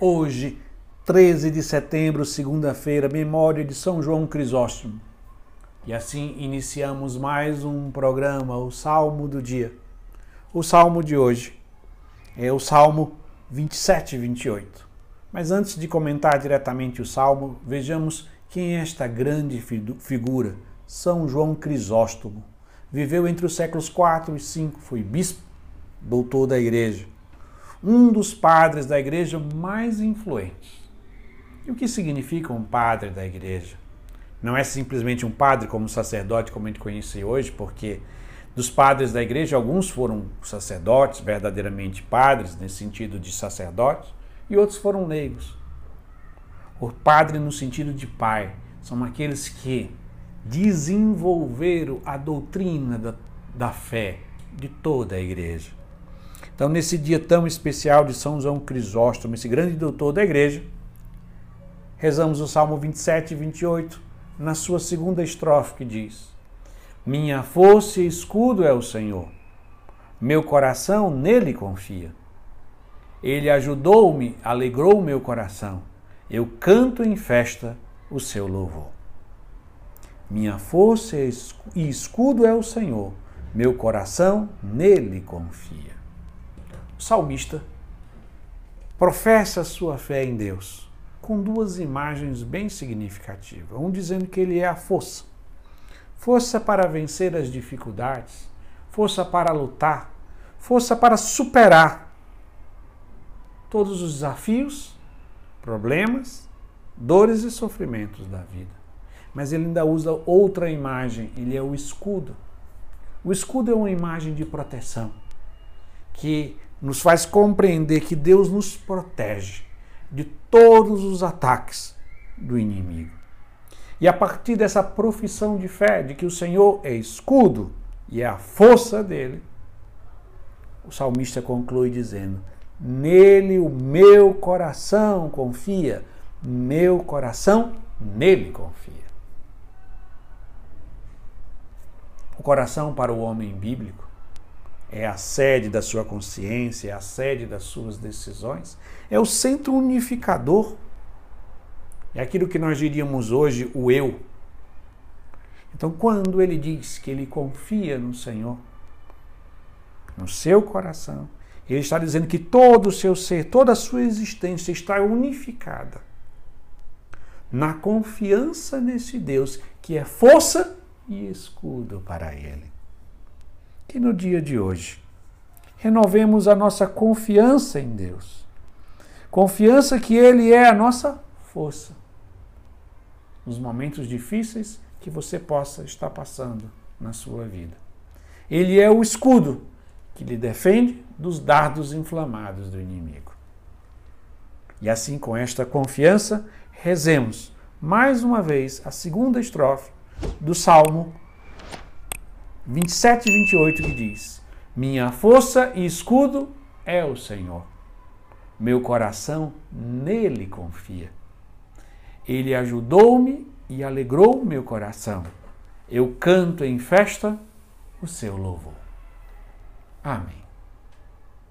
Hoje, 13 de setembro, segunda-feira, memória de São João Crisóstomo. E assim iniciamos mais um programa, o Salmo do Dia. O salmo de hoje é o Salmo 27 e 28. Mas antes de comentar diretamente o salmo, vejamos quem é esta grande figura, São João Crisóstomo. Viveu entre os séculos 4 e 5, foi bispo, doutor da igreja um dos padres da igreja mais influentes. E o que significa um padre da igreja? Não é simplesmente um padre como sacerdote, como a gente conhece hoje, porque dos padres da igreja, alguns foram sacerdotes, verdadeiramente padres, nesse sentido de sacerdotes, e outros foram leigos. O padre, no sentido de pai, são aqueles que desenvolveram a doutrina da, da fé de toda a igreja. Então, nesse dia tão especial de São João Crisóstomo, esse grande doutor da igreja, rezamos o Salmo 27 e 28, na sua segunda estrofe, que diz: Minha força e escudo é o Senhor, meu coração nele confia. Ele ajudou-me, alegrou meu coração, eu canto em festa o seu louvor. Minha força e escudo é o Senhor, meu coração nele confia salmista professa a sua fé em Deus com duas imagens bem significativas. Um dizendo que ele é a força. Força para vencer as dificuldades, força para lutar, força para superar todos os desafios, problemas, dores e sofrimentos da vida. Mas ele ainda usa outra imagem, ele é o escudo. O escudo é uma imagem de proteção que nos faz compreender que Deus nos protege de todos os ataques do inimigo. E a partir dessa profissão de fé, de que o Senhor é escudo e é a força dele, o salmista conclui dizendo: Nele o meu coração confia, meu coração nele confia. O coração para o homem bíblico é a sede da sua consciência, é a sede das suas decisões, é o centro unificador. É aquilo que nós diríamos hoje o eu. Então, quando ele diz que ele confia no Senhor, no seu coração, ele está dizendo que todo o seu ser, toda a sua existência está unificada na confiança nesse Deus que é força e escudo para ele que no dia de hoje renovemos a nossa confiança em Deus. Confiança que Ele é a nossa força. Nos momentos difíceis que você possa estar passando na sua vida. Ele é o escudo que lhe defende dos dardos inflamados do inimigo. E assim, com esta confiança, rezemos mais uma vez a segunda estrofe do Salmo 27 e 28 que diz: Minha força e escudo é o Senhor. Meu coração nele confia. Ele ajudou-me e alegrou meu coração. Eu canto em festa o seu louvor. Amém.